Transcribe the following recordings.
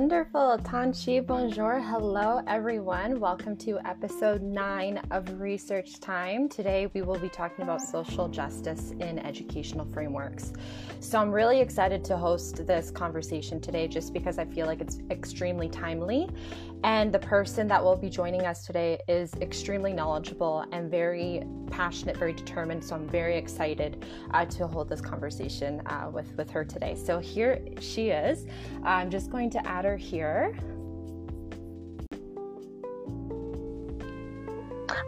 Wonderful. Tanchi, bonjour. Hello, everyone. Welcome to episode nine of Research Time. Today, we will be talking about social justice in educational frameworks. So, I'm really excited to host this conversation today just because I feel like it's extremely timely. And the person that will be joining us today is extremely knowledgeable and very passionate, very determined. So, I'm very excited uh, to hold this conversation uh, with, with her today. So, here she is. I'm just going to add her here.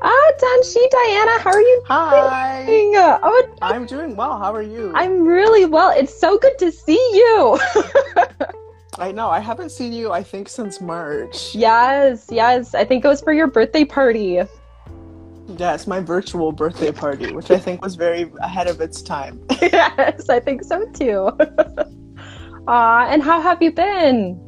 Ah, Tanshi, Diana, how are you Hi. doing? Oh, I'm doing well. How are you? I'm really well. It's so good to see you. I know. I haven't seen you, I think, since March. yes, yes. I think it was for your birthday party. Yes, my virtual birthday party, which I think was very ahead of its time. yes, I think so too. Ah, and how have you been?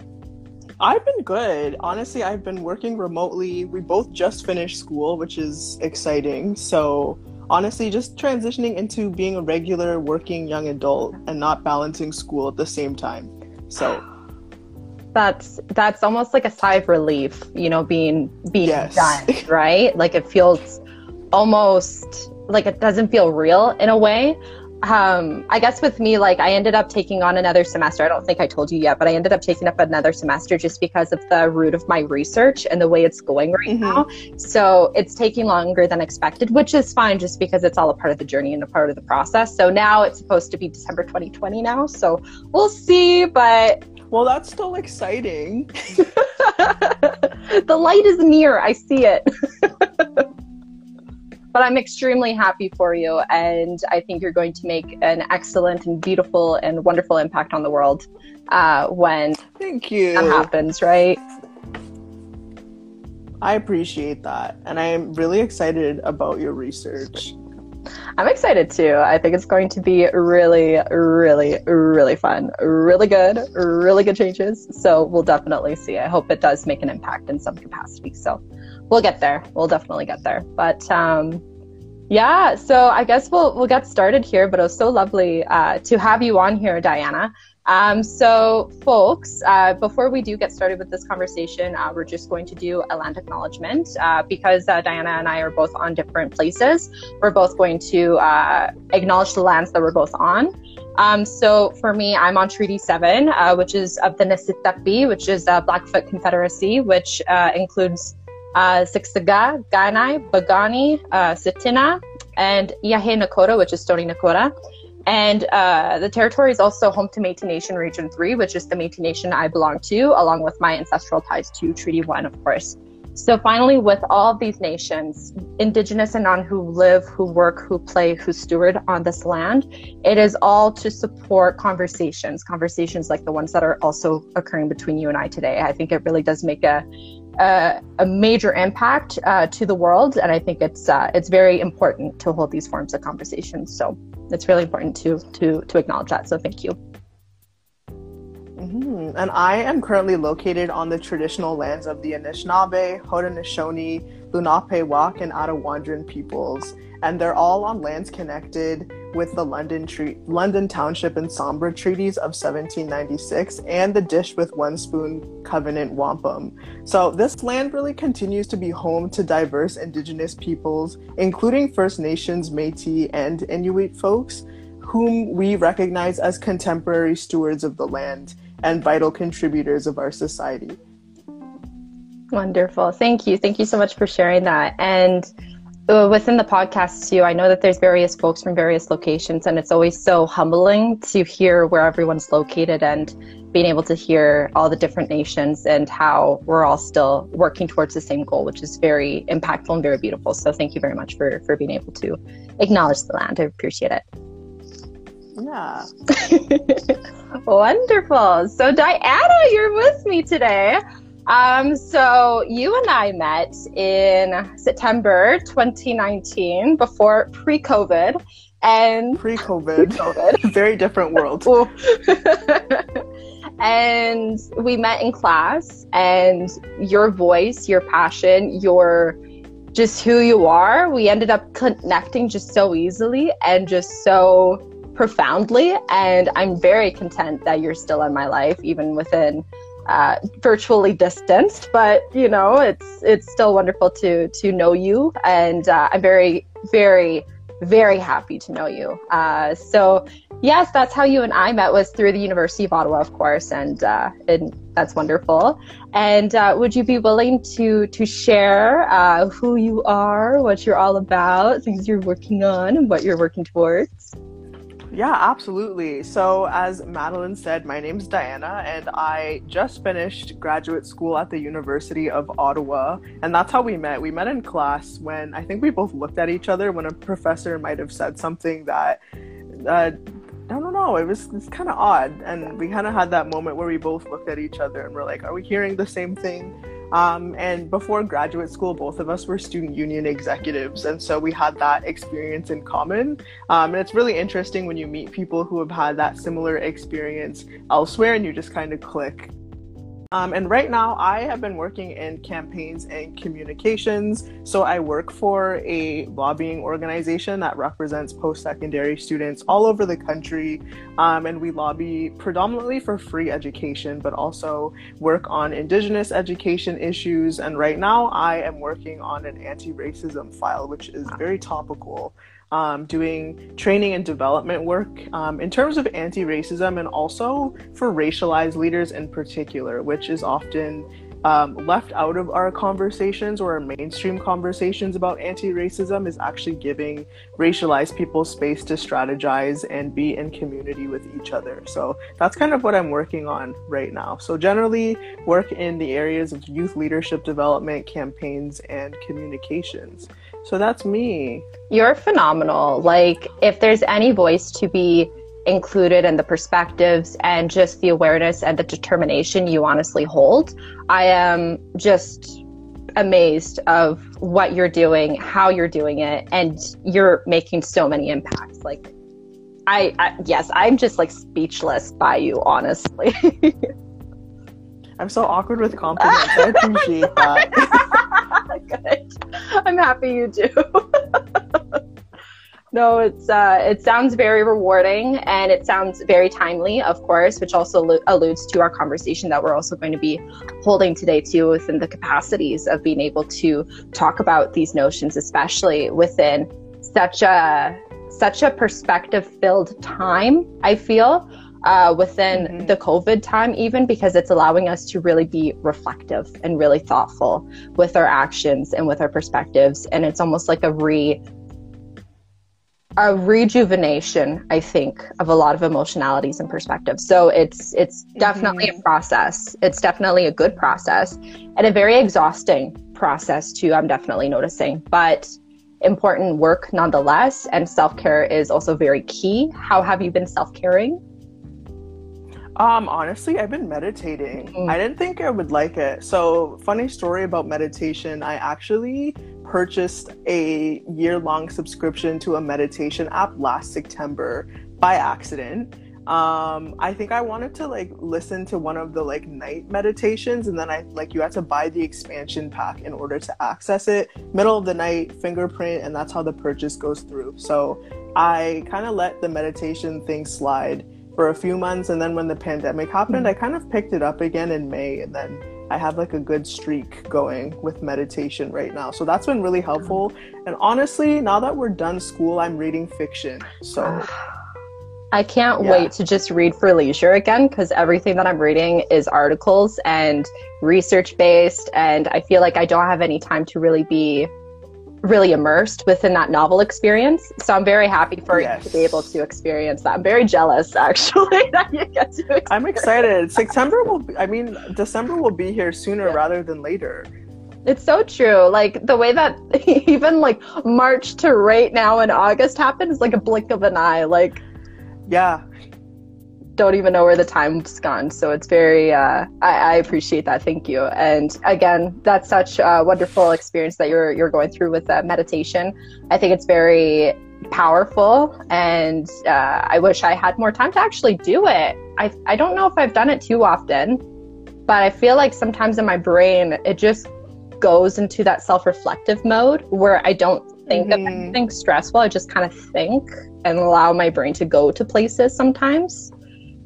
I've been good. Honestly, I've been working remotely. We both just finished school, which is exciting. So, honestly, just transitioning into being a regular working young adult and not balancing school at the same time. So, that's that's almost like a sigh of relief, you know, being being Yes. done, right? Like it feels almost like it doesn't feel real in a way. Um, I guess with me, like I ended up taking on another semester. I don't think I told you yet, but I ended up taking up another semester just because of the root of my research and the way it's going right Mhm. now. So it's taking longer than expected, which is fine just because it's all a part of the journey and a part of the process. So now it's supposed to be December 2020 now. So we'll see, but well, that's still exciting. the light is near. I see it. but I'm extremely happy for you. And I think you're going to make an excellent and beautiful and wonderful impact on the world uh, when Thank you. that happens, right? I appreciate that. And I am really excited about your research. I'm excited too. I think it's going to be really, really, really fun. Really good, really good changes. So we'll definitely see. I hope it does make an impact in some capacity. So we'll get there. We'll definitely get there. But um, yeah, so I guess we'll we'll get started here. But it was so lovely uh, to have you on here, Diana. Um, so, folks, uh, before we do get started with this conversation, uh, we're just going to do a land acknowledgement uh, because uh, Diana and I are both on different places. We're both going to uh, acknowledge the lands that we're both on. Um, so, for me, I'm on Treaty 7, uh, which is of the Niitsitapi, which is uh, Blackfoot Confederacy, which includes uh, Kainai, Piikani, Tsuut'ina, and Yahe Nakota, which is Stoney Nakoda. And uh, the territory is also home to Métis Nation Region 3, which is the Métis Nation I belong to, along with my ancestral ties to Treaty 1, of course. So, finally, with all of these nations, Indigenous and non who live, who work, who play, who steward on this land, it is all to support conversations, conversations like the ones that are also occurring between you and I today. I think it really does make a a, a major impact uh, to the world, and I think it's uh, it's very important to hold these forms of conversations. So it's really important to to to acknowledge that. So thank you. hmm And I am currently located on the traditional lands of the Anishinaabe, Haudenosaunee, Lunaapeewak, and Attawandaron peoples, and they're all on lands connected with the London tre- London Township and Sombra treaties of 1796 and the Dish with One Spoon Covenant Wampum. So this land really continues to be home to diverse Indigenous peoples, including First Nations, Métis, and Inuit folks, whom we recognize as contemporary stewards of the land and vital contributors of our society. Wonderful. Thank you. Thank you so much for sharing that. And uh, within the podcast too, I know that there's various folks from various locations, and it's always so humbling to hear where everyone's located and being able to hear all the different nations and how we're all still working towards the same goal, which is very impactful and very beautiful. So thank you very much for for being able to acknowledge the land. I appreciate it. Yeah. Wonderful. So Diana, you're with me today. Um, so you and I met in September 2019, before pre-COVID, and Pre-COVID, COVID. very different world. And we met in class, and your voice, your passion, your just who you are, we ended up connecting just so easily and just so profoundly. And I'm very content that you're still in my life, even within uh, virtually distanced, but you know, it's it's still wonderful to to know you, and uh, I'm very very very happy to know you. Uh, so yes, that's how you and I met was through the University of Ottawa, of course, and uh, and that's wonderful. And uh, would you be willing to to share uh, who you are, what you're all about, things you're working on, and what you're working towards? Yeah, absolutely. So, as Madeline said, my name's Diana, and I just finished graduate school at the University of Ottawa. And that's how we met. We met in class when I think we both looked at each other when a professor might have said something that, uh, I don't know, it was, was kind of odd. And we kind of had that moment where we both looked at each other and we're like, are we hearing the same thing? Um, and before graduate school, both of us were student union executives. And so we had that experience in common. Um, and it's really interesting when you meet people who have had that similar experience elsewhere and you just kind of click. Um, and right now, I have been working in campaigns and communications. So I work for a lobbying organization that represents post secondary students all over the country. Um, and we lobby predominantly for free education, but also work on Indigenous education issues. And right now, I am working on an anti racism file, which is very topical um, doing training and development work um, in terms of anti racism and also for racialized leaders in particular, which is often um, left out of our conversations or our mainstream conversations about anti racism is actually giving racialized people space to strategize and be in community with each other. So that's kind of what I'm working on right now. So, generally, work in the areas of youth leadership development, campaigns, and communications. So that's me. You're phenomenal. Like, if there's any voice to be included in the perspectives and just the awareness and the determination you honestly hold, I am just amazed of what you're doing, how you're doing it, and you're making so many impacts. Like, I, I yes, I'm just like speechless by you, honestly. I'm so awkward with compliments. I appreciate that. I'm happy you do. no, it's uh, it sounds very rewarding and it sounds very timely, of course, which also alludes to our conversation that we're also going to be holding today too, within the capacities of being able to talk about these notions, especially within such a such a perspective filled time. I feel uh, within mm-hmm. the COVID time, even because it's allowing us to really be reflective and really thoughtful with our actions and with our perspectives. And it's almost like a re a rejuvenation, I think, of a lot of emotionalities and perspectives. So it's it's definitely mm-hmm. a process. It's definitely a good process and a very exhausting process too. I'm definitely noticing, but important work nonetheless. And self care is also very key. How have you been self caring? Um, honestly, I've been meditating. Mm. I didn't think I would like it. So, funny story about meditation. I actually purchased a year-long subscription to a meditation app last September by accident. Um, I think I wanted to like listen to one of the like night meditations, and then I like you had to buy the expansion pack in order to access it. Middle of the night, fingerprint, and that's how the purchase goes through. So I kind of let the meditation thing slide for a few months and then when the pandemic happened i kind of picked it up again in may and then i have like a good streak going with meditation right now. So that's been really helpful. And honestly now that we're done school i'm reading fiction. So I can't yeah. wait to just read for leisure again because everything that I'm reading is articles and research based, and I feel like I don't have any time to really be really immersed within that novel experience. So I'm very happy for yes. you to be able to experience that. I'm very jealous actually that you get to. Experience. I'm excited. September will be, I mean December will be here sooner yeah. rather than later. It's so true. Like the way that even like March to right now in August happens like a blink of an eye. Like yeah, don't even know where the time's gone. So it's very, uh, I, I, appreciate that. Thank you. And again, that's such a wonderful experience that you're you're going through with that meditation. I think it's very powerful, and uh, I wish I had more time to actually do it. I I don't know if I've done it too often, but I feel like sometimes in my brain it just goes into that self-reflective mode where I don't think mm-hmm. of anything stressful. I just kind of think and allow my brain to go to places sometimes.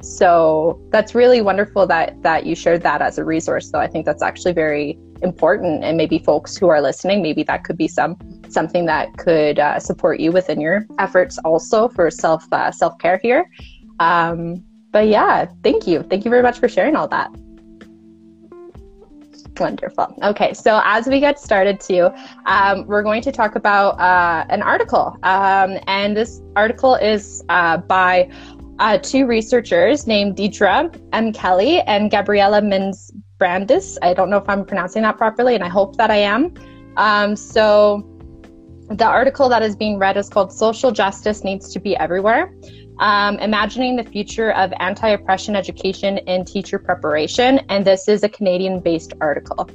So that's really wonderful that that you shared that as a resource. Though I think that's actually very important, and maybe folks who are listening, maybe that could be some something that could uh, support you within your efforts also for self uh, self care here. Um, but yeah, thank you, thank you very much for sharing all that. Wonderful. Okay, so as we get started, too, um, we're going to talk about uh, an article, um, and this article is uh, by uh, two researchers named Deirdre M. Kelly and Gabriella Minnes Brandes. I don't know if I'm pronouncing that properly, and I hope that I am. Um, so, the article that is being read is called Social Justice Needs to Be Everywhere um, Imagining the Future of Anti Oppression Education in Teacher Preparation. And this is a Canadian based article.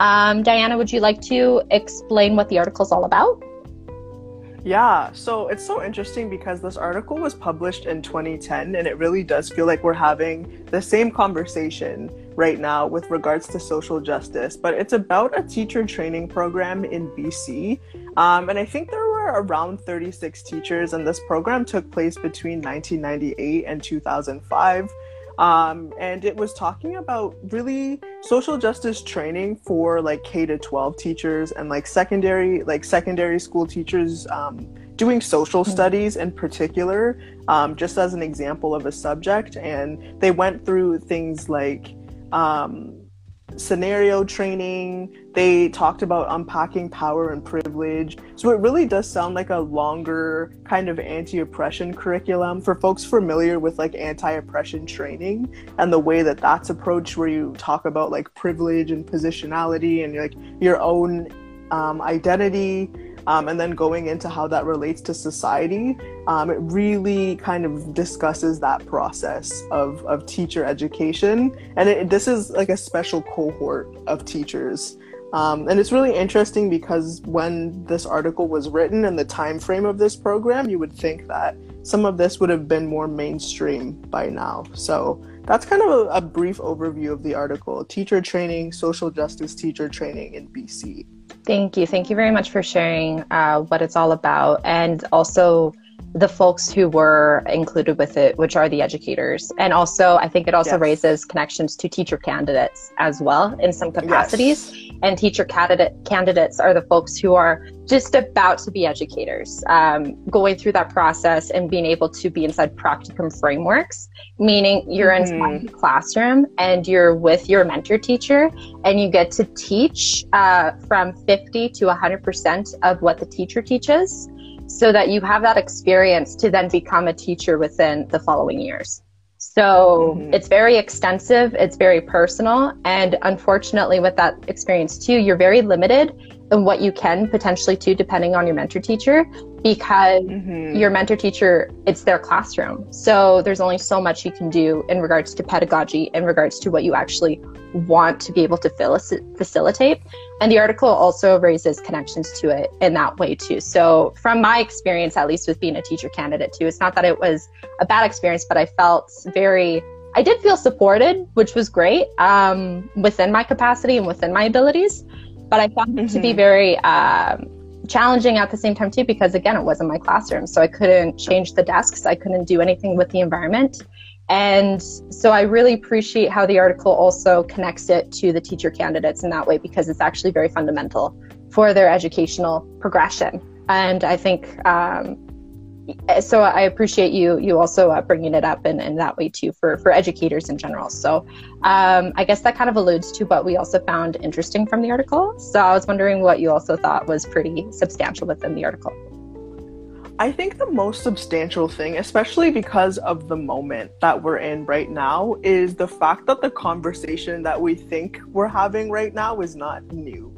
Um, Diana, would you like to explain what the article is all about? Yeah, so it's so interesting because this article was published in 2010 and it really does feel like we're having the same conversation right now with regards to social justice, but it's about a teacher training program in BC. Um, and I think there were around 36 teachers, and this program took place between 1998 and 2005. Um, and it was talking about really social justice training for like K to 12 teachers and like secondary like secondary school teachers um, doing social mm-hmm. studies in particular, um, just as an example of a subject. And they went through things like um, scenario training. They talked about unpacking power and privilege. So it really does sound like a longer kind of anti oppression curriculum for folks familiar with like anti oppression training and the way that that's approached, where you talk about like privilege and positionality and like your own um, identity um, and then going into how that relates to society, um, it really kind of discusses that process of, of teacher education. And it, this is like a special cohort of teachers. Um, and it's really interesting because when this article was written and the time frame of this program, you would think that some of this would have been more mainstream by now. So that's kind of a, a brief overview of the article teacher training, social justice teacher training in BC. Thank you. Thank you very much for sharing uh, what it's all about and also the folks who were included with it, which are the educators. And also, I think it also yes. raises connections to teacher candidates as well in some capacities. Yes. And teacher candidate candidates are the folks who are just about to be educators, um, going through that process and being able to be inside practicum frameworks, meaning you're mm-hmm. inside the classroom and you're with your mentor teacher and you get to teach uh, from 50 to 100% of what the teacher teaches so that you have that experience to then become a teacher within the following years. So mm-hmm. it's very extensive, it's very personal, and unfortunately, with that experience too, you're very limited in what you can potentially do depending on your mentor teacher because mm-hmm. your mentor teacher it's their classroom so there's only so much you can do in regards to pedagogy in regards to what you actually want to be able to facilitate and the article also raises connections to it in that way too so from my experience at least with being a teacher candidate too it's not that it was a bad experience but i felt very i did feel supported which was great um, within my capacity and within my abilities but i found mm-hmm. it to be mm-hmm. very um, challenging at the same time too because again it wasn't my classroom so i couldn't change the desks. I couldn't do anything with the environment. And so i really appreciate how the article also connects it to the teacher candidates in that way because it's actually very fundamental for their educational progression. And i think um, so I appreciate you you also uh, bringing it up in, in that way too for for educators in general. So um, I guess that kind of alludes to what we also found interesting from the article. So I was wondering what you also thought was pretty substantial within the article. I think the most substantial thing, especially because of the moment that we're in right now, is the fact that the conversation that we think we're having right now is not new.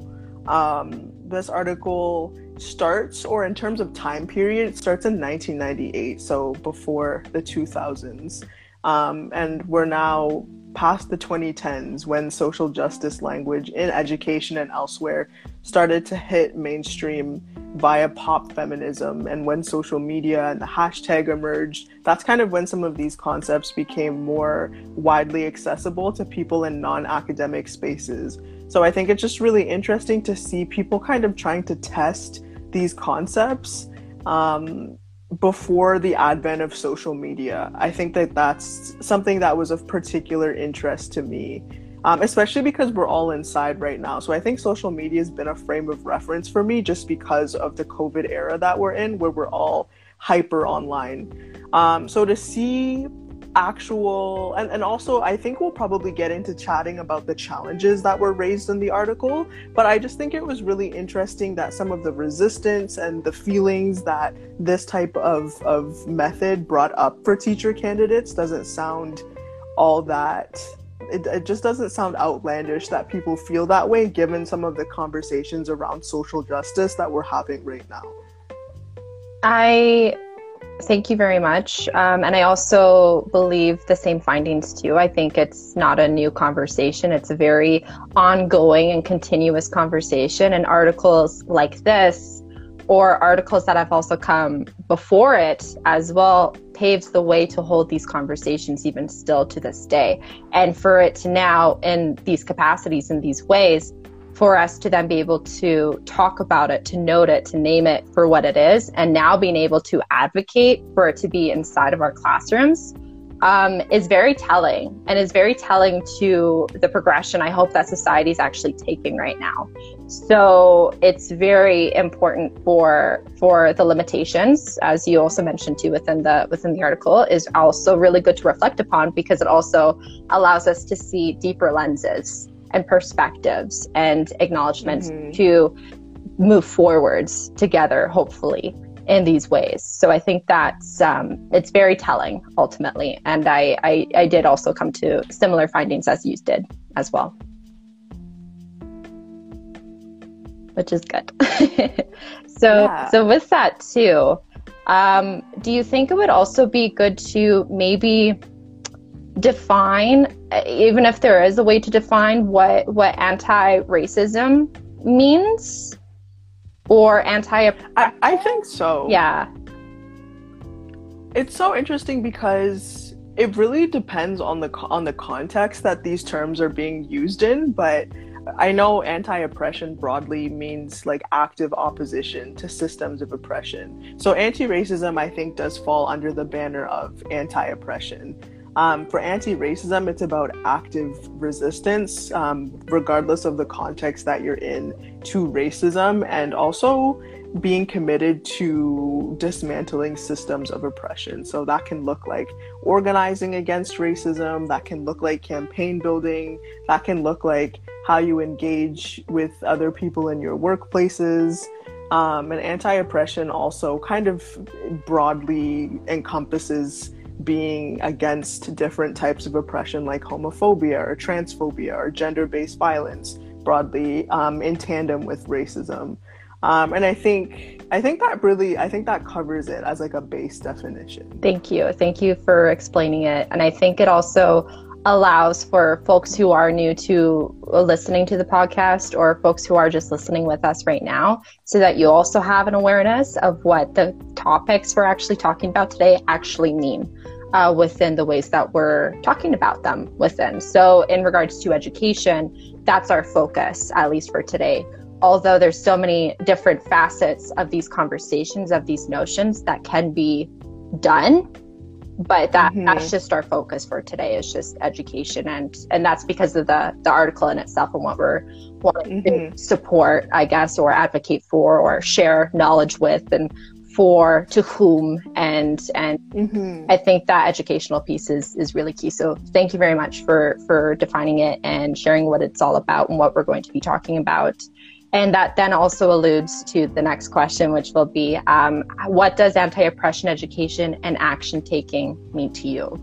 Um, this article starts, or in terms of time period, it starts in 1998, so before the 2000s. Um, and we're now past the 2010s when social justice language in education and elsewhere started to hit mainstream via pop feminism and when social media and the hashtag emerged that's kind of when some of these concepts became more widely accessible to people in non-academic spaces so I think it's just really interesting to see people kind of trying to test these concepts um, before the advent of social media. I think that that's something that was of particular interest to me, um, especially because we're all inside right now. So I think social media has been a frame of reference for me just because of the COVID era that we're in, where we're all hyper online. Um, so to see actual and, and also i think we'll probably get into chatting about the challenges that were raised in the article but i just think it was really interesting that some of the resistance and the feelings that this type of, of method brought up for teacher candidates doesn't sound all that it, it just doesn't sound outlandish that people feel that way given some of the conversations around social justice that we're having right now. I Thank you very much. Um, and I also believe the same findings too. I think it's not a new conversation, it's a very ongoing and continuous conversation. And articles like this, or articles that have also come before it as well, paves the way to hold these conversations even still to this day. And for it to now, in these capacities, in these ways, for us to then be able to talk about it, to note it, to name it for what it is, and now being able to advocate for it to be inside of our classrooms um, is very telling and is very telling to the progression I hope that society is actually taking right now. So it's very important for for the limitations, as you also mentioned too within the within the article, is also really good to reflect upon because it also allows us to see deeper lenses and perspectives and acknowledgments mm-hmm. to move forwards together, hopefully in these ways. So I think that's um, it's very telling ultimately, and I, I I did also come to similar findings as you did as well, which is good. so yeah. so with that too, um, do you think it would also be good to maybe define even if there is a way to define what what anti-racism means or anti I, I think so yeah it's so interesting because it really depends on the on the context that these terms are being used in but I know anti oppression broadly means like active opposition to systems of oppression. So anti racism, I think, does fall under the banner of anti oppression. Um, for anti racism, it's about active resistance, um, regardless of the context that you're in, to racism, and also being committed to dismantling systems of oppression. So that can look like organizing against racism, that can look like campaign building, that can look like how you engage with other people in your workplaces. Um, and anti oppression also kind of broadly encompasses being against different types of oppression like homophobia or transphobia or gender based violence broadly um, in tandem with racism. Um, and I think I think that really I think that covers it as like a base definition. Thank you, thank you for explaining it, and I think it also allows for folks who are new to listening to the podcast or folks who are just listening with us right now so that you also have an awareness of what the topics we're actually talking about today actually mean uh, within the ways that we're talking about them within. So, in regards to education, that's our focus, at least for today. Although there's so many different facets of these conversations, of these notions that can be done, but that mm-hmm. that's just our focus for today is just education and and that's because of the the article in itself and what we're wanting mm-hmm. to support i guess or advocate for or share knowledge with and for to whom and and mm-hmm. i think that educational piece is is really key so thank you very much for for defining it and sharing what it's all about and what we're going to be talking about and that then also alludes to the next question which will be um, what does anti-oppression education and action taking mean to you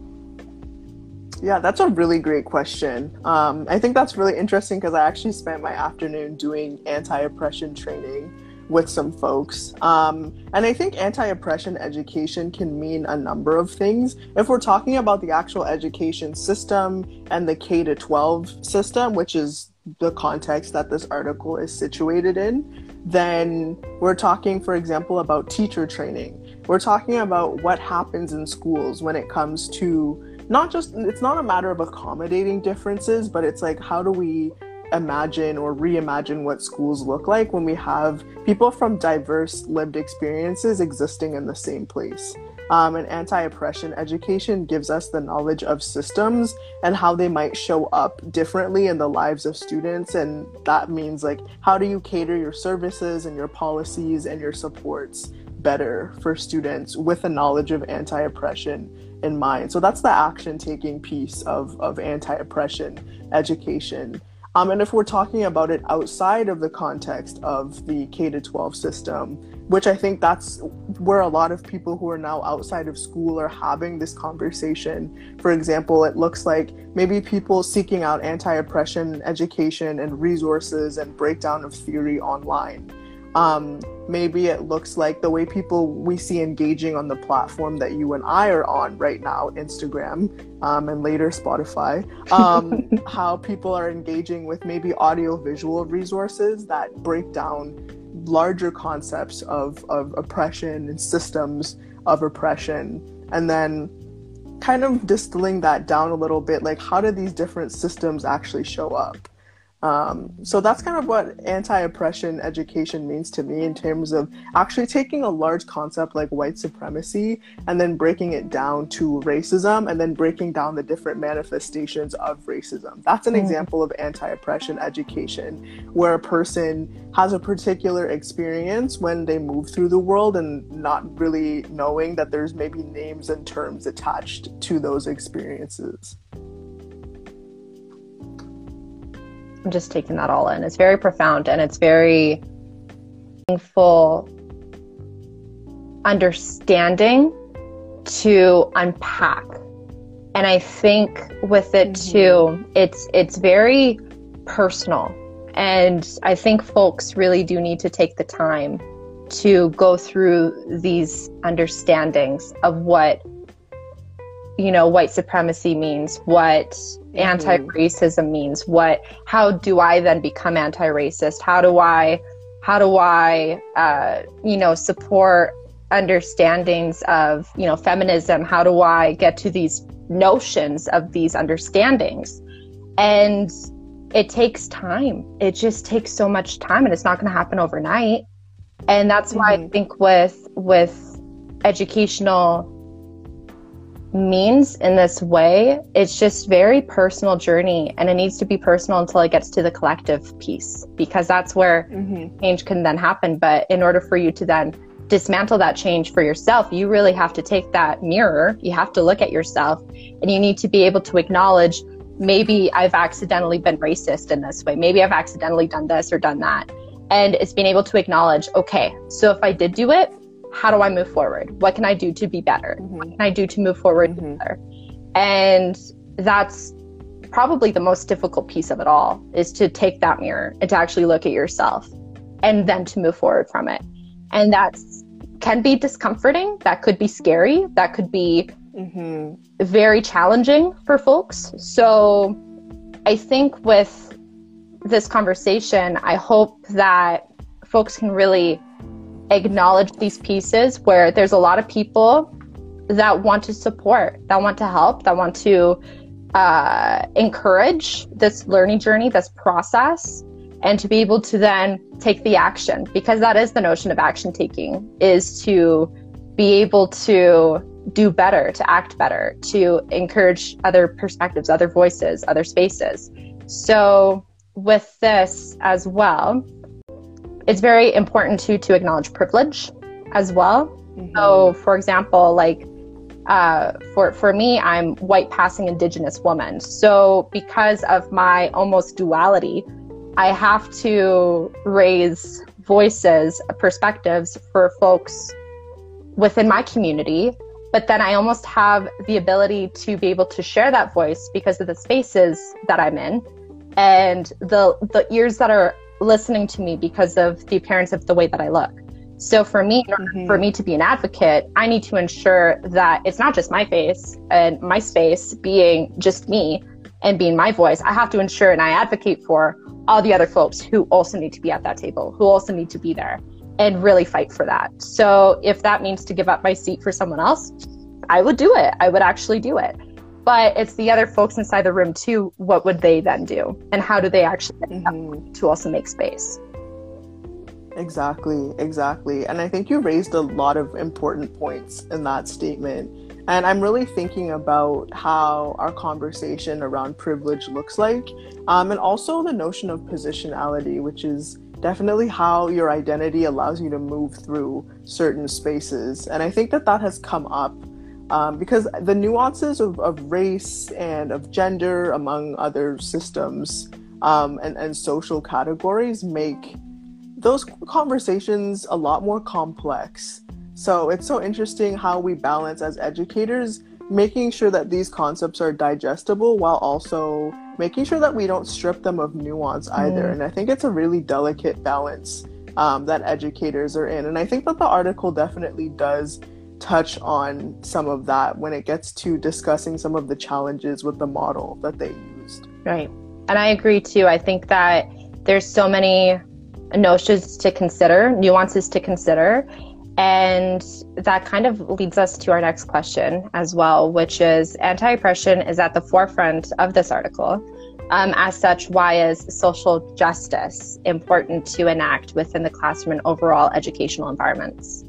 yeah, that's a really great question. Um, I think that's really interesting because I actually spent my afternoon doing anti oppression training with some folks. Um, and I think anti oppression education can mean a number of things. If we're talking about the actual education system and the K to 12 system, which is the context that this article is situated in, then we're talking, for example, about teacher training. We're talking about what happens in schools when it comes to not just, it's not a matter of accommodating differences, but it's like, how do we imagine or reimagine what schools look like when we have people from diverse lived experiences existing in the same place. Um, and anti oppression education gives us the knowledge of systems and how they might show up differently in the lives of students. And that means, like, how do you cater your services and your policies and your supports better for students with a knowledge of anti oppression in mind? So that's the action taking piece of, of anti oppression education. Um, and if we're talking about it outside of the context of the K 12 system, which I think that's where a lot of people who are now outside of school are having this conversation. For example, it looks like maybe people seeking out anti oppression education and resources and breakdown of theory online. Um, maybe it looks like the way people we see engaging on the platform that you and I are on right now, Instagram, um, and later Spotify, um, how people are engaging with maybe audio visual resources that break down larger concepts of, of oppression and systems of oppression. And then kind of distilling that down a little bit like, how do these different systems actually show up? Um, so that's kind of what anti-oppression education means to me in terms of actually taking a large concept like white supremacy and then breaking it down to racism and then breaking down the different manifestations of racism. That's an mm. example of anti-oppression education where a person has a particular experience when they move through the world and not really knowing that there's maybe names and terms attached to those experiences. I'm just taking that all in. It's very profound and it's very meaningful understanding to unpack. And I think with it mm-hmm. too, it's it's very personal. And I think folks really do need to take the time to go through these understandings of what you know white supremacy means what mm-hmm. anti-racism means what how do i then become anti-racist? How do i how do i uh, you know support understandings of you know feminism? How do i get to these notions of these understandings? And it takes time. It just takes so much time and it's not going to happen overnight. And that's why mm-hmm. i think with with educational means in this way it's just very personal journey and it needs to be personal until it gets to the collective piece because that's where mm-hmm. change can then happen. But in order for you to then dismantle that change for yourself you really have to take that mirror. You have to look at yourself and you need to be able to acknowledge maybe i've accidentally been racist in this way. Maybe i've accidentally done this or done that. And it's being able to acknowledge okay so if i did do it how do I move forward? What can I do to be better? Mm-hmm. What can I do to move forward mm-hmm. better? And that's probably the most difficult piece of it all is to take that mirror and to actually look at yourself and then to move forward from it. And that's can be discomforting, that could be scary, that could be mm-hmm. very challenging for folks. So I think with this conversation, I hope that folks can really acknowledge these pieces where there's a lot of people that want to support, that want to help, that want to uh, encourage this learning journey, this process, and to be able to then take the action because that is the notion of action taking is to be able to do better, to act better, to encourage other perspectives, other voices, other spaces. So, with this as well, it's very important to to acknowledge privilege as well. Mm-hmm. So, for example, like uh, for for me, I'm white passing Indigenous woman. So, because of my almost duality, I have to raise voices, perspectives for folks within my community. But then I almost have the ability to be able to share that voice because of the spaces that I'm in and the the ears that are listening to me because of the appearance of the way that I look. So for me, mm-hmm. for me to be an advocate, I need to ensure that it's not just my face and my space being just me and being my voice. I have to ensure and I advocate for all the other folks who also need to be at that table, who also need to be there and really fight for that. So if that means to give up my seat for someone else, I would do it. I would actually do it. But it's the other folks inside the room too. What would they then do? And how do they actually mm-hmm. to also make space? Exactly, exactly. And I think you raised a lot of important points in that statement. And I'm really thinking about how our conversation around privilege looks like, um, and also the notion of positionality, which is definitely how your identity allows you to move through certain spaces. And I think that that has come up um, because the nuances of, of race and of gender, among other systems um, and, and social categories, make those conversations a lot more complex. So it's so interesting how we balance as educators making sure that these concepts are digestible while also making sure that we don't strip them of nuance either. Mm. And I think it's a really delicate balance um, that educators are in. And I think that the article definitely does touch on some of that when it gets to discussing some of the challenges with the model that they used. Right. And I agree too. I think that there's so many notions to consider, nuances to consider. And that kind of leads us to our next question as well, which is anti oppression is at the forefront of this article. Um, as such, why is social justice important to enact within the classroom and overall educational environments?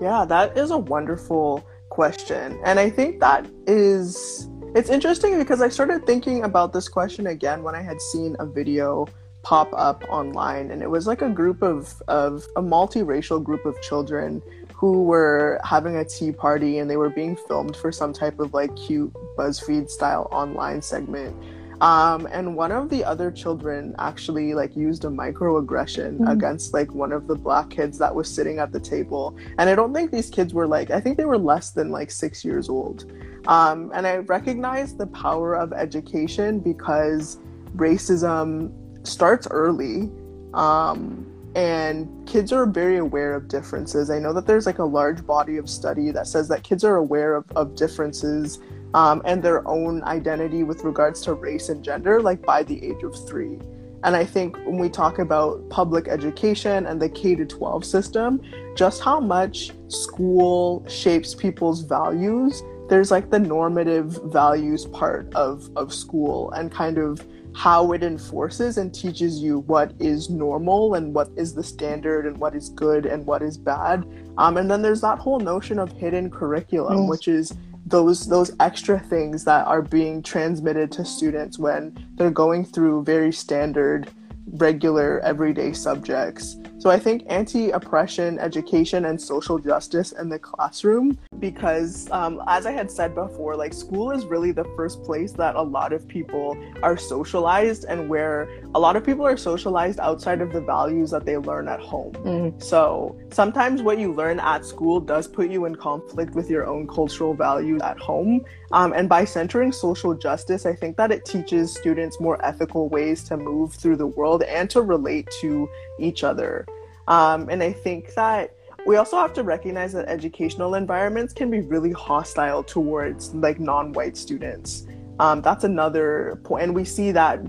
Yeah, that is a wonderful question. And I think that is it's interesting because I started thinking about this question again when I had seen a video pop up online and it was like a group of of a multiracial group of children who were having a tea party and they were being filmed for some type of like cute BuzzFeed style online segment. Um, and one of the other children actually like used a microaggression mm-hmm. against like one of the black kids that was sitting at the table. And I don't think these kids were like I think they were less than like six years old. Um, and I recognize the power of education because racism starts early um, and kids are very aware of differences i know that there's like a large body of study that says that kids are aware of, of differences um, and their own identity with regards to race and gender like by the age of three and i think when we talk about public education and the k to 12 system just how much school shapes people's values there's like the normative values part of of school and kind of how it enforces and teaches you what is normal and what is the standard and what is good and what is bad. Um, and then there's that whole notion of hidden curriculum, which is those those extra things that are being transmitted to students when they're going through very standard regular everyday subjects so I think anti oppression education and social justice in the classroom, because um, as I had said before, like school is really the first place that a lot of people are socialized and where a lot of people are socialized outside of the values that they learn at home. Mm. So sometimes what you learn at school does put you in conflict with your own cultural values at home. Um, and by centering social justice, I think that it teaches students more ethical ways to move through the world and to relate to each other. Um, and I think that we also have to recognize that educational environments can be really hostile towards like non-white students. Um, that's another point, and we see that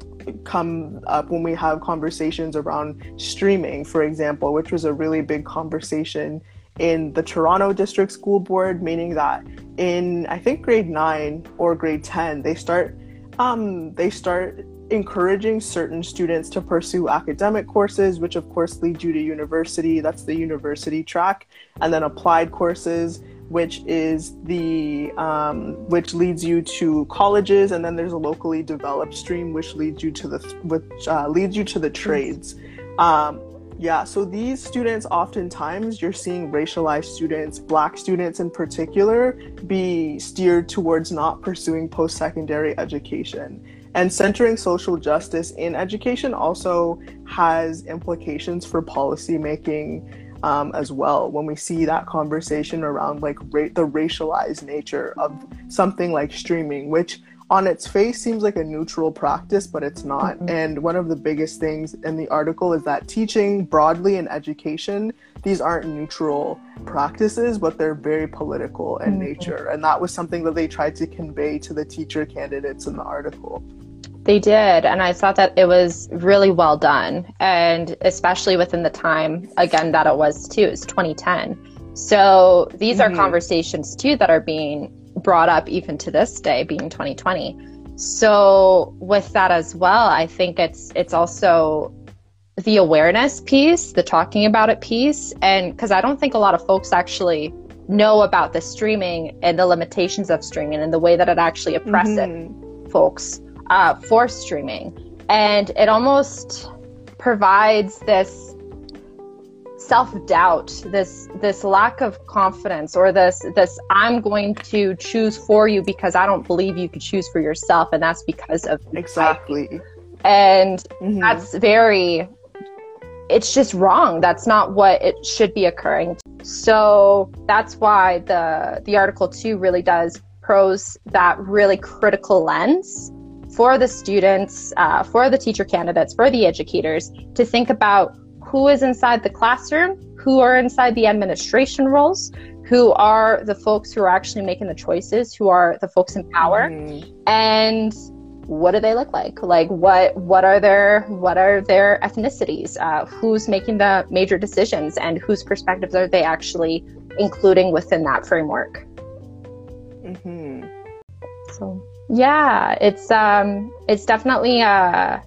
come up when we have conversations around streaming, for example, which was a really big conversation in the Toronto District School Board, meaning that in I think grade nine or grade ten, they start um, they start encouraging certain students to pursue academic courses, which of course lead you to university. That's the university track, and then applied courses, which is the um, which leads you to colleges, and then there's a locally developed stream which leads you to the which uh, leads you to the trades. Um, yeah, so these students, oftentimes, you're seeing racialized students, black students in particular, be steered towards not pursuing post secondary education. And centering social justice in education also has implications for policymaking um, as well. When we see that conversation around like ra- the racialized nature of something like streaming, which on its face seems like a neutral practice, but it's not. Mm-hmm. And one of the biggest things in the article is that teaching broadly in education, these aren't neutral practices, but they're very political in mm-hmm. nature. And that was something that they tried to convey to the teacher candidates in the article. They did. And I thought that it was really well done. And especially within the time, again, that it was too, it's 2010. So these mm-hmm. are conversations too that are being brought up even to this day, being 2020. So with that as well, I think it's it's also the awareness piece, the talking about it piece, and because I don't think a lot of folks actually know about the streaming and the limitations of streaming and the way that it actually oppresses mm-hmm. folks uh, for streaming, and it almost provides this self-doubt this this lack of confidence or this this i'm going to choose for you because i don't believe you could choose for yourself and that's because of exactly. and mm-hmm. that's very it's just wrong. That's not what it should be occurring. So that's why the the article 2 really does pros that really critical lens for the students uh, for the teacher candidates for the educators to think about who is inside the classroom, who are inside the administration roles, who are the folks who are actually making the choices, who are the folks in power, mm-hmm. and what do they look like? Like what what are their what are their ethnicities? Uh, who's making the major decisions, and whose perspectives are they actually including within that framework? Mm-hmm. So yeah, it's um it's definitely uh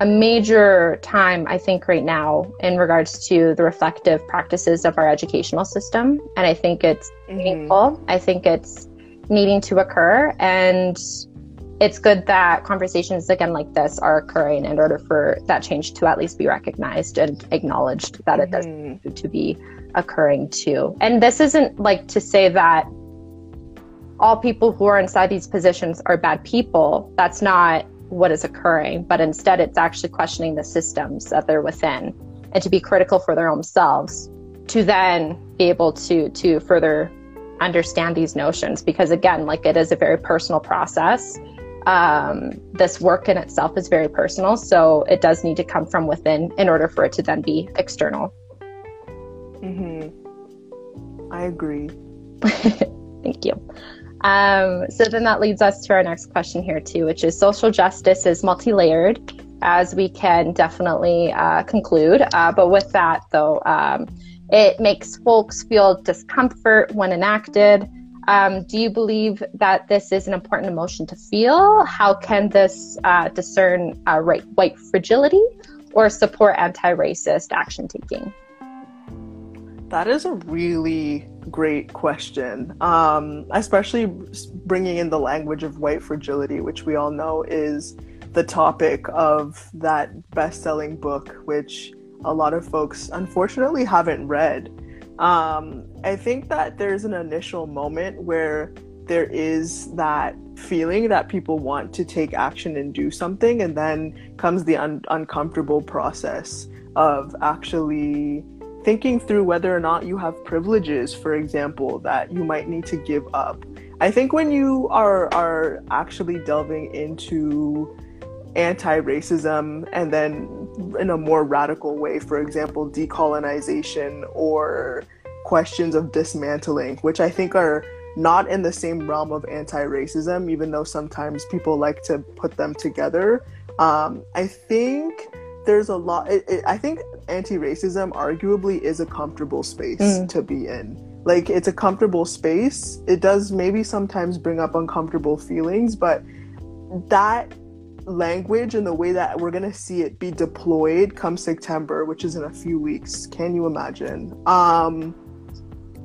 a major time, I think, right now in regards to the reflective practices of our educational system. And I think it's mm-hmm. meaningful. I think it's needing to occur. And it's good that conversations again like this are occurring in order for that change to at least be recognized and acknowledged that mm-hmm. it does mm-hmm. to be occurring too. And this isn't like to say that all people who are inside these positions are bad people. That's not what is occurring, but instead it's actually questioning the systems that they're within and to be critical for their own selves to then be able to to further understand these notions. Because again like it is a very personal process. Um, this work in itself is very personal so it does need to come from within in order for it to then be external. Mm-hmm. i agree. Thank you um, so then that leads us to our next question here too, which is social justice is multi-layered, as we can definitely uh, conclude. Uh, but with that though, um, it makes folks feel discomfort when enacted. Um, do you believe that this is an important emotion to feel? How can this uh, discern uh, right, white fragility or support anti-racist action taking? That is a really great question, um, especially bringing in the language of white fragility, which we all know is the topic of that best selling book, which a lot of folks unfortunately haven't read. Um, I think that there's an initial moment where there is that feeling that people want to take action and do something, and then comes the un- uncomfortable process of actually thinking through whether or not you have privileges, for example, that you might need to give up. I think when you are are actually delving into anti-racism and then in a more radical way, for example, decolonization or questions of dismantling, which I think are not in the same realm of anti-racism, even though sometimes people like to put them together. Um, I think there's a lot. It, it, I think anti-racism arguably is a comfortable space mm. to be in. Like it's a comfortable space. It does maybe sometimes bring up uncomfortable feelings, but that language and the way that we're gonna see it be deployed come September, which is in a few weeks. Can you imagine? Um,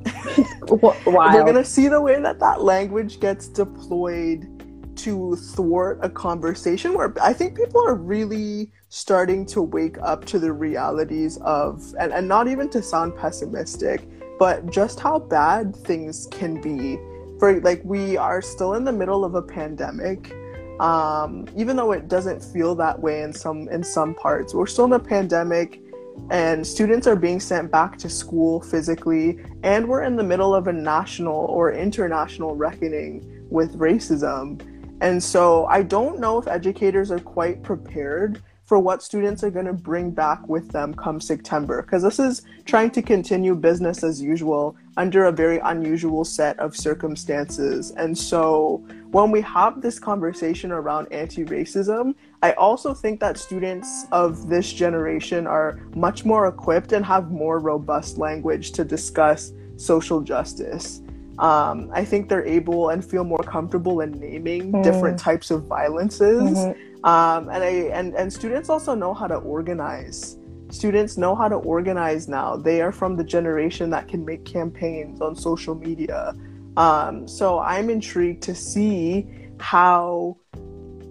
we're gonna see the way that that language gets deployed to thwart a conversation where I think people are really starting to wake up to the realities of, and, and not even to sound pessimistic, but just how bad things can be. For like, we are still in the middle of a pandemic. Um, even though it doesn't feel that way in some in some parts, we're still in a pandemic and students are being sent back to school physically and we're in the middle of a national or international reckoning with racism and so I don't know if educators are quite prepared for what students are going to bring back with them come September, because this is trying to continue business as usual under a very unusual set of circumstances. And so when we have this conversation around anti racism, I also think that students of this generation are much more equipped and have more robust language to discuss social justice. Um, I think they're able and feel more comfortable in naming mm. different types of violences. Mm-hmm. Um, and I and, and students also know how to organize. Students know how to organize now. They are from the generation that can make campaigns on social media. Um, so I'm intrigued to see how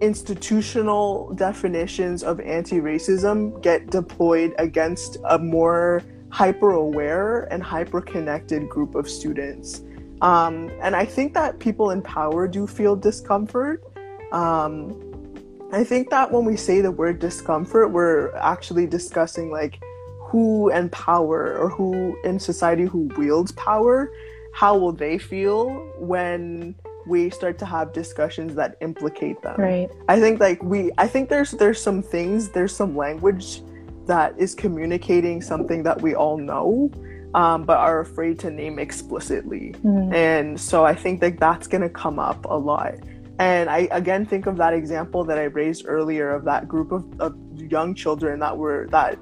institutional definitions of anti-racism get deployed against a more hyper aware and hyper connected group of students um, and I think that people in power do feel discomfort. Um, I think that when we say the word discomfort, we're actually discussing like who and power or who in society who wields power. How will they feel when we start to have discussions that implicate them? Right. I think like we I think there's there's some things, there's some language that is communicating something that we all know um, but are afraid to name explicitly. Mm. And so I think that that's going to come up a lot. And I again think of that example that I raised earlier of that group of, of young children that were that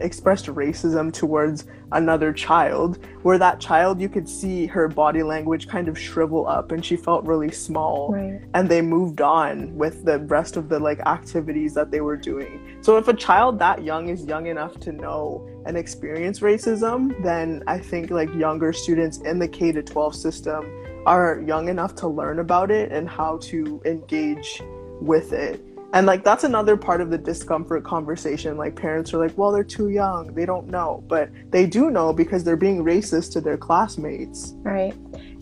expressed racism towards another child where that child you could see her body language kind of shrivel up and she felt really small. Right. and they moved on with the rest of the like activities that they were doing. So if a child that young is young enough to know and experience racism then i think like younger students in the k to 12 system are young enough to learn about it and how to engage with it and like that's another part of the discomfort conversation. Like parents are like well they're too young. They don't know. But they do know because they're being racist to their classmates. Right.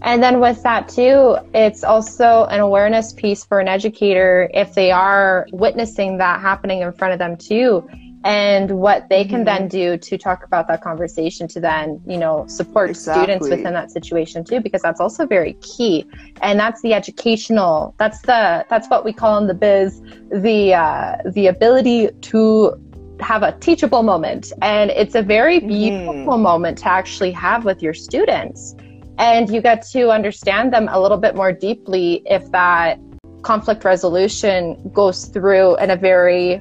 And then with that too it's also an awareness piece for an educator if they are witnessing that happening in front of them too and what they can mm-hmm. then do to talk about that conversation to then you know support exactly. students within that situation too because that's also very key and that's the educational that's the that's what we call in the biz the uh, the ability to have a teachable moment and it's a very mm-hmm. beautiful mm. moment to actually have with your students and you get to understand them a little bit more deeply if that conflict resolution goes through in a very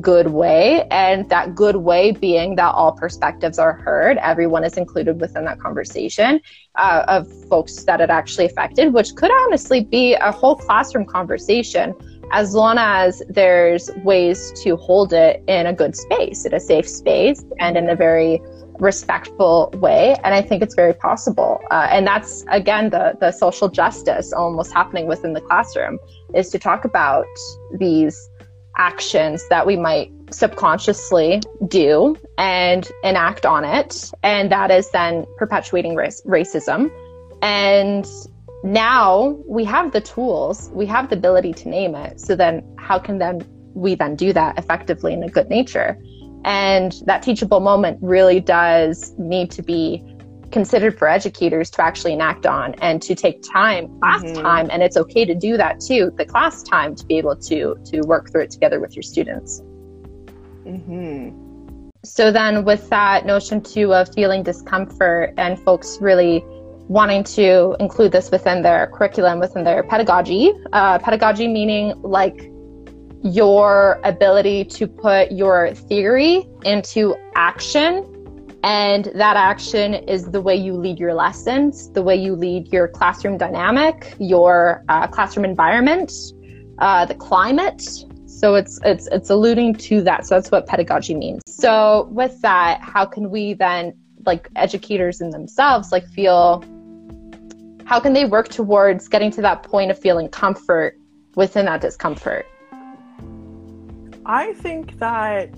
good way. And that good way being that all perspectives are heard, everyone is included within that conversation uh, of folks that it actually affected, which could honestly be a whole classroom conversation as long as there's ways to hold it in a good space, in a safe space, and in a very respectful way. And I think it's very possible. Uh, and that's, again, the, the social justice almost happening within the classroom is to talk about these actions that we might subconsciously do and enact on it. And that is then perpetuating race- racism. And now we have the tools, we have the ability to name it. So then how can then we then do that effectively in a good nature? And that teachable moment really does need to be considered for educators to actually enact on and to take time class mm-hmm. time and it's okay to do that too the class time to be able to to work through it together with your students mm-hmm. so then with that notion too of feeling discomfort and folks really wanting to include this within their curriculum within their pedagogy uh, pedagogy meaning like your ability to put your theory into action and that action is the way you lead your lessons, the way you lead your classroom dynamic, your uh, classroom environment, uh, the climate. So it's it's it's alluding to that. So that's what pedagogy means. So with that, how can we then, like educators in themselves, like feel? How can they work towards getting to that point of feeling comfort within that discomfort? I think that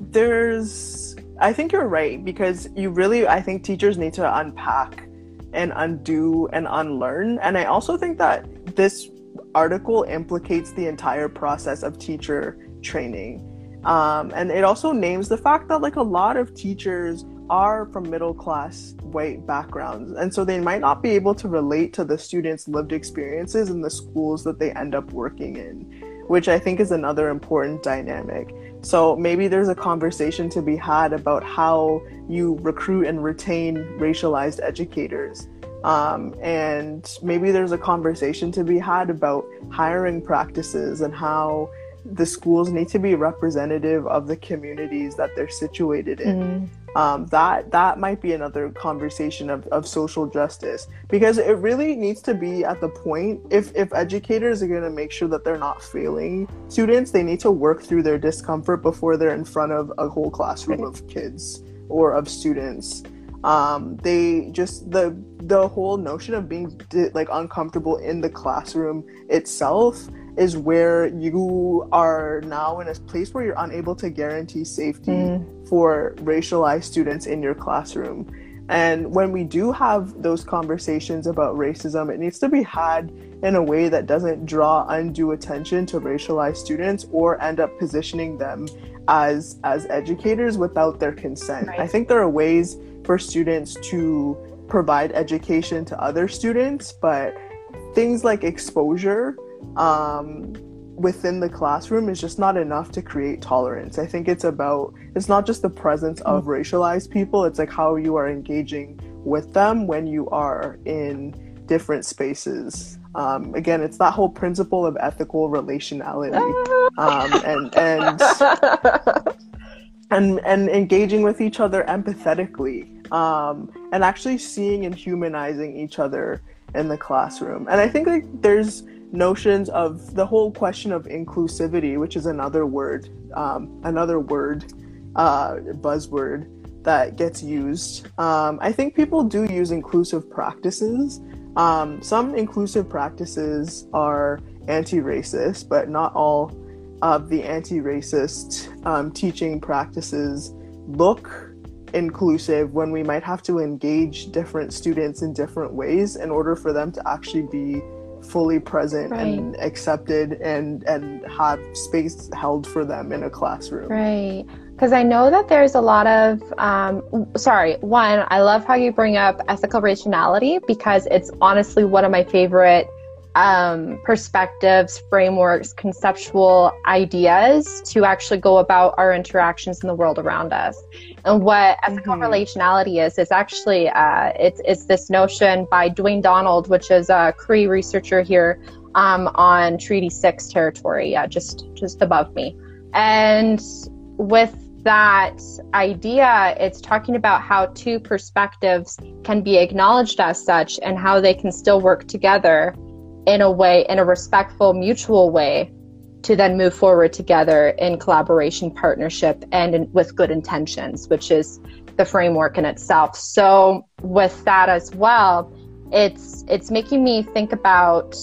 there's I think you're right because you really, I think teachers need to unpack and undo and unlearn. And I also think that this article implicates the entire process of teacher training. Um, and it also names the fact that like a lot of teachers are from middle class white backgrounds and so they might not be able to relate to the students lived experiences in the schools that they end up working in which i think is another important dynamic so maybe there's a conversation to be had about how you recruit and retain racialized educators. Um, and maybe there's a conversation to be had about hiring practices and how the schools need to be representative of the communities that they're situated in. Um, that that might be another conversation of, of social justice. Because it really needs to be at the point if if educators are going to make sure that they're not failing students they need to work through their discomfort before they're in front of a whole classroom of kids or of students. Um, they just the the whole notion of being like uncomfortable in the classroom itself is where you are now in a place where you're unable to guarantee safety mm. for racialized students in your classroom. And when we do have those conversations about racism, it needs to be had in a way that doesn't draw undue attention to racialized students or end up positioning them as as educators without their consent. Right. I think there are ways for students to provide education to other students, but things like exposure um, within the classroom is just not enough to create tolerance. I think it's about, it's not just the presence of mm. racialized people, it's like how you are engaging with them when you are in different spaces. Um, again, it's that whole principle of ethical relationality um, and, and, and, and engaging with each other empathetically um, and actually seeing and humanizing each other in the classroom. And I think like there's, notions of the whole question of inclusivity, which is another word, um, another word, uh, buzzword that gets used. Um, I think people do use inclusive practices. Um, some inclusive practices are anti racist, but not all of the anti racist um, teaching practices look inclusive when we might have to engage different students in different ways in order for them to actually be fully present right. and accepted and and have space held for them in a classroom right because i know that there's a lot of um, sorry one i love how you bring up ethical relationality because it's honestly one of my favorite um, perspectives, frameworks, conceptual ideas to actually go about our interactions in the world around us. And what ethical mm-hmm. relationality is, is actually uh, it's, it's this notion by Dwayne Donald, which is a Cree researcher here um, on Treaty Six territory, uh, just just above me. And with that idea, it's talking about how two perspectives can be acknowledged as such and how they can still work together in a way, in a respectful, mutual way, to then move forward together in collaboration, partnership, and in, with good intentions, which is the framework in itself. So, with that as well, it's it's making me think about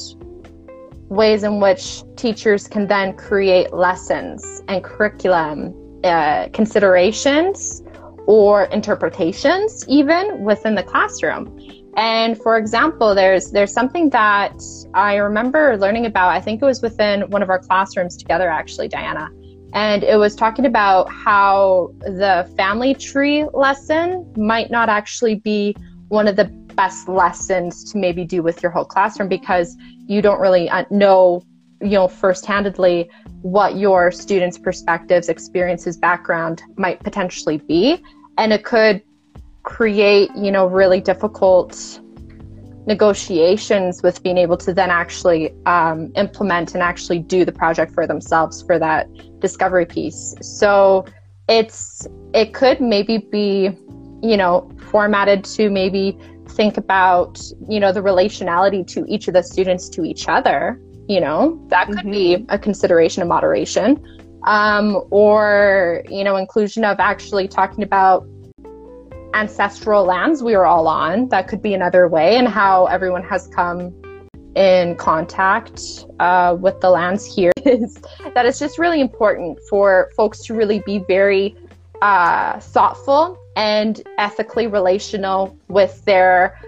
ways in which teachers can then create lessons and curriculum uh, considerations or interpretations even within the classroom and for example, there's there's something that I remember learning about. I think it was within one of our classrooms together, actually, Diana. And it was talking about how the family tree lesson might not actually be one of the best lessons to maybe do with your whole classroom because you don't really uh, know, you know, firsthandedly what your students' perspectives, experiences, background might potentially be. And it could create, you know, really difficult negotiations with being able to then actually um, implement and actually do the project for themselves for that discovery piece. So it's it could maybe be, you know, formatted to maybe think about, you know, the relationality to each of the students to each other. You know, that could mm-hmm. be a consideration of moderation. Um, or, you know, inclusion of actually talking about ancestral lands we were all on. That could be another way, and how everyone has come in contact uh, with the lands here is that it's just really important for folks to really be very uh, thoughtful and ethically relational with their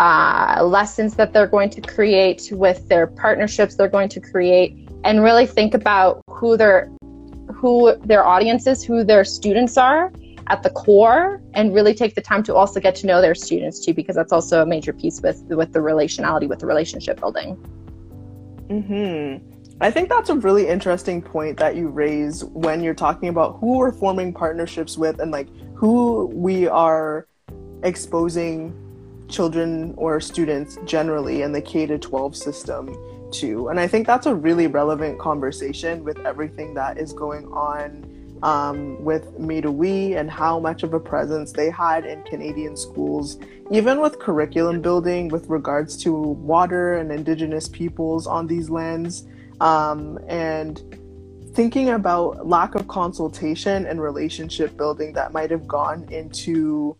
uh, lessons that they're going to create, with their partnerships they're going to create, and really think about who their who their audience is, who their students are, at the core and really take the time to also get to know their students too because that's also a major piece with with the relationality with the relationship building hmm i think that's a really interesting point that you raise when you're talking about who we're forming partnerships with and like who we are exposing children or students generally in the K to 12 system to. And I think that's a really relevant conversation with everything that is going on um, with Me to We and how much of a presence they had in Canadian schools, even with curriculum building with regards to water and Indigenous peoples on these lands. Um, and thinking about lack of consultation and relationship building that might have gone into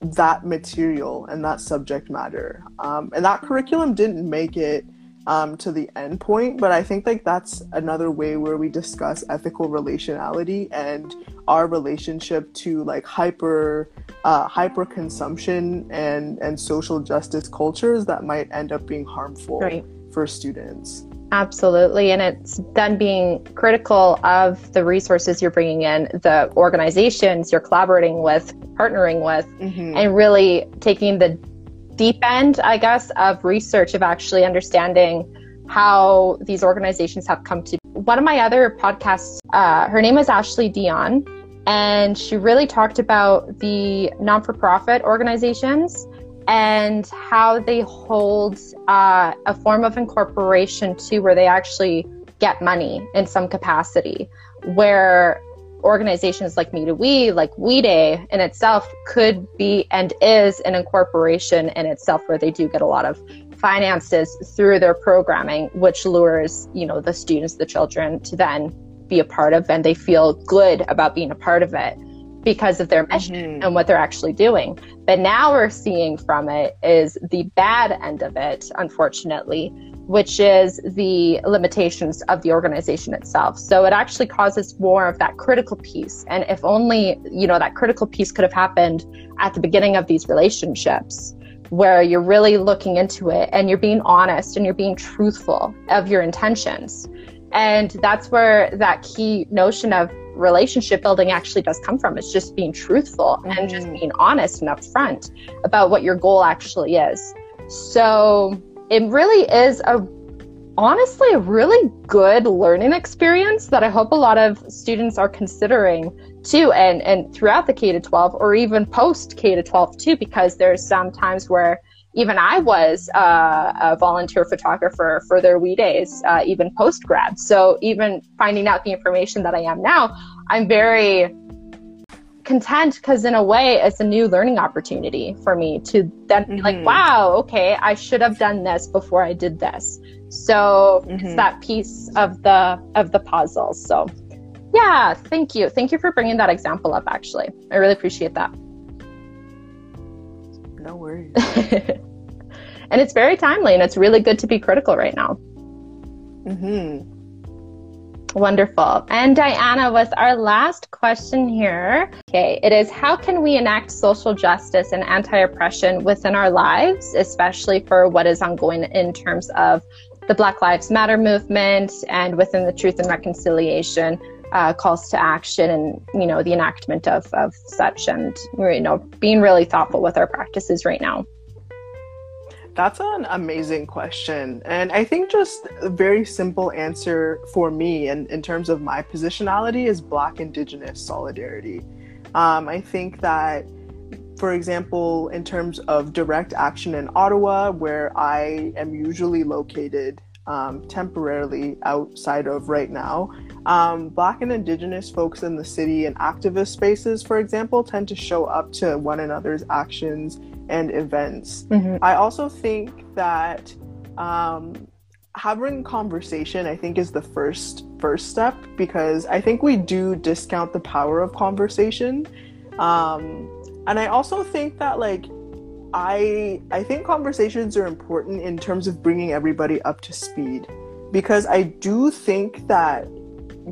that material and that subject matter. Um, and that curriculum didn't make it um, to the end point. But I think like that's another way where we discuss ethical relationality and our relationship to like hyper uh, hyper consumption and and social justice cultures that might end up being harmful right. for students. Absolutely. And it's then being critical of the resources you're bringing in, the organizations you're collaborating with, partnering with, mm-hmm. and really taking the deep end, I guess, of research of actually understanding how these organizations have come to. One of my other podcasts, uh, her name is Ashley Dion, and she really talked about the non for profit organizations and how they hold uh, a form of incorporation too, where they actually get money in some capacity, where organizations like Me to We, like We Day in itself could be and is an incorporation in itself where they do get a lot of finances through their programming, which lures, you know, the students, the children to then be a part of and they feel good about being a part of it because of their mission mm-hmm. and what they're actually doing. But now we're seeing from it is the bad end of it, unfortunately, which is the limitations of the organization itself. So it actually causes more of that critical piece. And if only, you know, that critical piece could have happened at the beginning of these relationships where you're really looking into it and you're being honest and you're being truthful of your intentions. And that's where that key notion of relationship building actually does come from. It's just being truthful mm-hmm. and just mm. being honest and upfront about what your goal actually is. So it really is a honestly a really good learning experience that I hope a lot of students are considering too and and throughout the K to 12 or even post K to 12 too because there's some times where even I was uh, a volunteer photographer for their We Days, uh, even post grad. So even finding out the information that I am now, I'm very content because in a way it's a new learning opportunity for me to then be mm-hmm. like wow okay i should have done this before i did this. So mm-hmm. it's that piece of the of the puzzle. So yeah thank you. Thank you for bringing that example up actually. I really appreciate that. No worries. And it's very timely and it's really good to be critical right now. Mm-hmm Wonderful. And Diana was our last question here. Okay, it is how can we enact social justice and anti oppression within our lives, especially for what is ongoing in terms of the Black Lives Matter movement and within the Truth and Reconciliation uh, calls to action and, you know, the enactment of, of such and, you know, being really thoughtful with our practices right now? That's an amazing question. And I think just a very simple answer for me and in terms of my positionality is Black Indigenous solidarity. Um, I think that, for example, in terms of direct action in Ottawa, where I am usually located um, temporarily outside of right now, um, Black and Indigenous folks in the city and activist spaces, for example, tend to show up to one another's actions and events. Mm-hmm. I also think that um, having conversation, I think, is the first first step because I think we do discount the power of conversation, um, and I also think that like I I think conversations are important in terms of bringing everybody up to speed because I do think that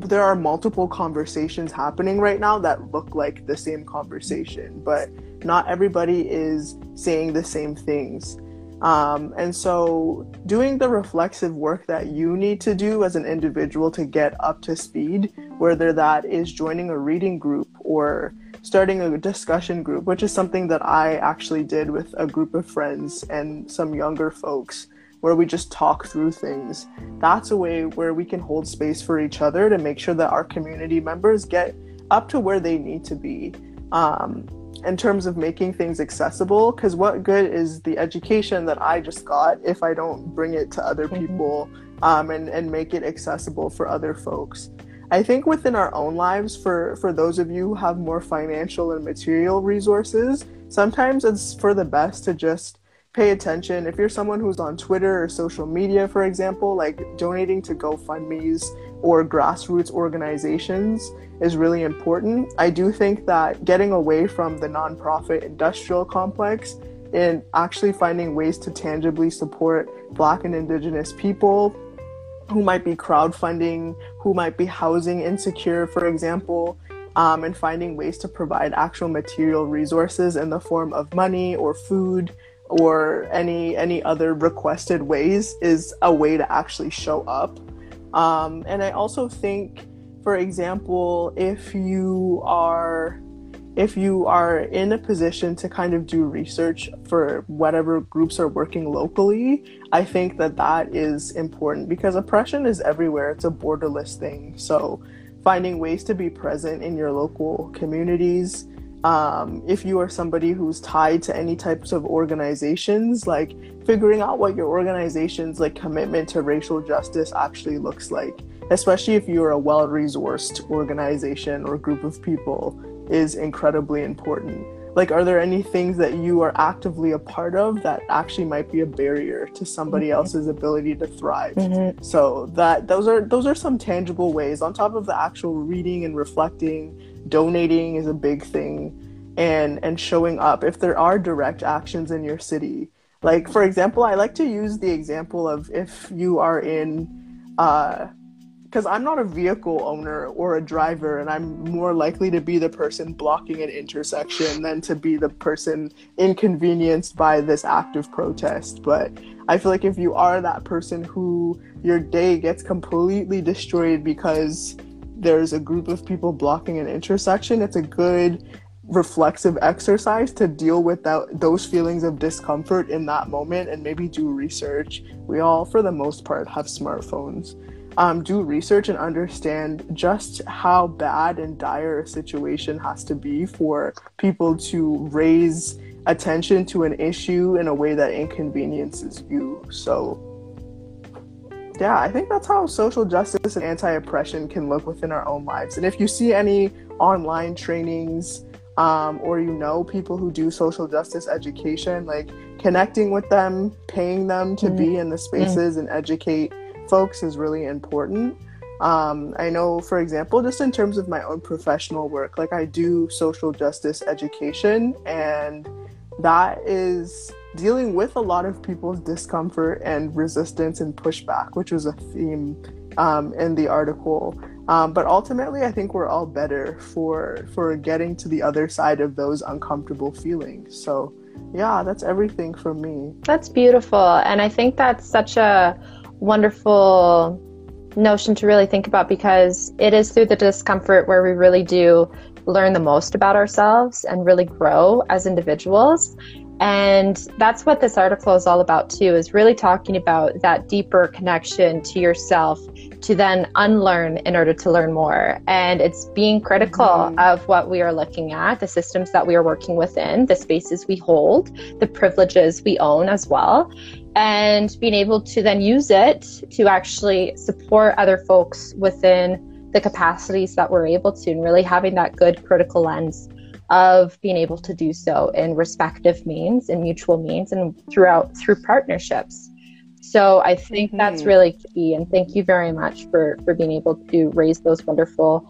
there are multiple conversations happening right now that look like the same conversation, but not everybody is saying the same things. Um, and so, doing the reflexive work that you need to do as an individual to get up to speed, whether that is joining a reading group or starting a discussion group, which is something that I actually did with a group of friends and some younger folks, where we just talk through things. That's a way where we can hold space for each other to make sure that our community members get up to where they need to be. Um, in terms of making things accessible because what good is the education that i just got if i don't bring it to other mm-hmm. people um, and, and make it accessible for other folks I think within our own lives, for for those of you who have more financial and material resources, sometimes it's for the best to just pay attention. If you're someone who's on Twitter or social media, for example, like donating to GoFundMe's or grassroots organizations is really important. I do think that getting away from the nonprofit industrial complex and actually finding ways to tangibly support Black and Indigenous people who might be crowdfunding, who might be housing insecure, for example, um, and finding ways to provide actual material resources in the form of money or food or any any other requested ways is a way to actually show up. Um, and I also think, for example, if you are if you are in a position to kind of do research for whatever groups are working locally, I think that that is important because oppression is everywhere. It's a borderless thing. So, finding ways to be present in your local communities. Um, if you are somebody who's tied to any types of organizations, like figuring out what your organization's like commitment to racial justice actually looks like, especially if you're a well-resourced organization or group of people is incredibly important. Like, are there any things that you are actively a part of that actually might be a barrier to somebody mm-hmm. else's ability to thrive? Mm-hmm. So that those are those are some tangible ways. On top of the actual reading and reflecting, donating is a big thing, and and showing up. If there are direct actions in your city, like for example, I like to use the example of if you are in uh, because I'm not a vehicle owner or a driver, and I'm more likely to be the person blocking an intersection than to be the person inconvenienced by this act of protest. But I feel like if you are that person who your day gets completely destroyed because there's a group of people blocking an intersection, it's a good reflexive exercise to deal with that, those feelings of discomfort in that moment and maybe do research. We all, for the most part, have smartphones um, do research and understand just how bad and dire a situation has to be for people to raise attention to an issue in a way that inconveniences you. So, yeah, I think that's how social justice and anti oppression can look within our own lives. And if you see any online trainings, um, or you know people who do social justice education, like connecting with them, paying them to mm-hmm. be in the spaces mm-hmm. and educate folks is really important. Um, I know, for example, just in terms of my own professional work, like I do social justice education, and that is dealing with a lot of people's discomfort and resistance and pushback, which was a theme um, in the article. Um, but ultimately, I think we're all better for for getting to the other side of those uncomfortable feelings. So, yeah, that's everything for me. That's beautiful, and I think that's such a wonderful notion to really think about because it is through the discomfort where we really do learn the most about ourselves and really grow as individuals. And that's what this article is all about, too, is really talking about that deeper connection to yourself to then unlearn in order to learn more. And it's being critical mm-hmm. of what we are looking at, the systems that we are working within, the spaces we hold, the privileges we own as well, and being able to then use it to actually support other folks within the capacities that we're able to, and really having that good critical lens of being able to do so in respective means and mutual means and throughout through partnerships. So I think mm-hmm. that's really key. And thank you very much for for being able to raise those wonderful,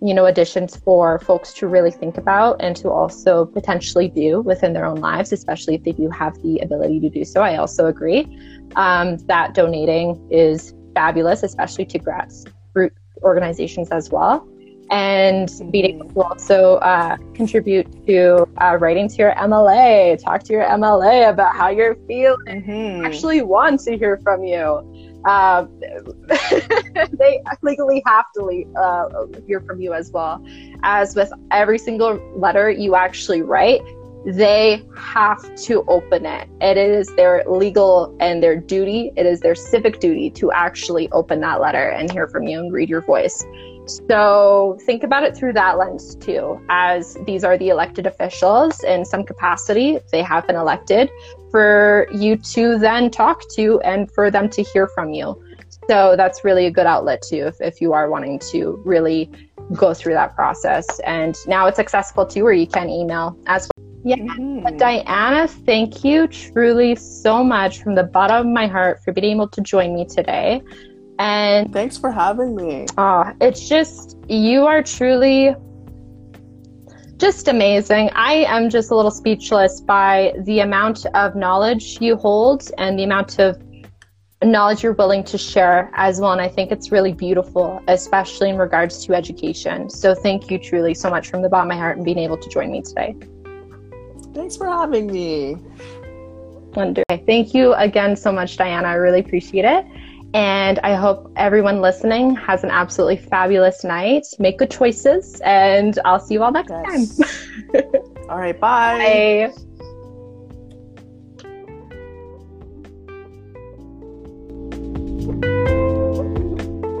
you know, additions for folks to really think about and to also potentially do within their own lives, especially if they do have the ability to do so. I also agree um, that donating is fabulous, especially to grassroots organizations as well and being able to also uh, contribute to uh, writing to your MLA, talk to your MLA about how you're feeling, mm-hmm. actually want to hear from you. Uh, they legally have to uh, hear from you as well. As with every single letter you actually write, they have to open it. It is their legal and their duty, it is their civic duty to actually open that letter and hear from you and read your voice. So think about it through that lens too, as these are the elected officials in some capacity, they have been elected, for you to then talk to and for them to hear from you. So that's really a good outlet too if, if you are wanting to really go through that process. And now it's accessible too, where you can email as well. Yeah. Mhm. Diana, thank you truly so much from the bottom of my heart for being able to join me today. And Thanks for having me. oh, it's just, you are truly just amazing. I am just a little speechless by the amount of knowledge you hold and the amount of knowledge you're willing to share as well. And I think it's really beautiful, especially in regards to education. So thank you truly so much from the bottom of my heart and being able to join me today. Thanks for having me. Wonderful. Thank you again so much, Diana. I really appreciate it. And I hope everyone listening has an absolutely fabulous night. Make good choices, and I'll see you all next Yes. time. All right, bye. Bye.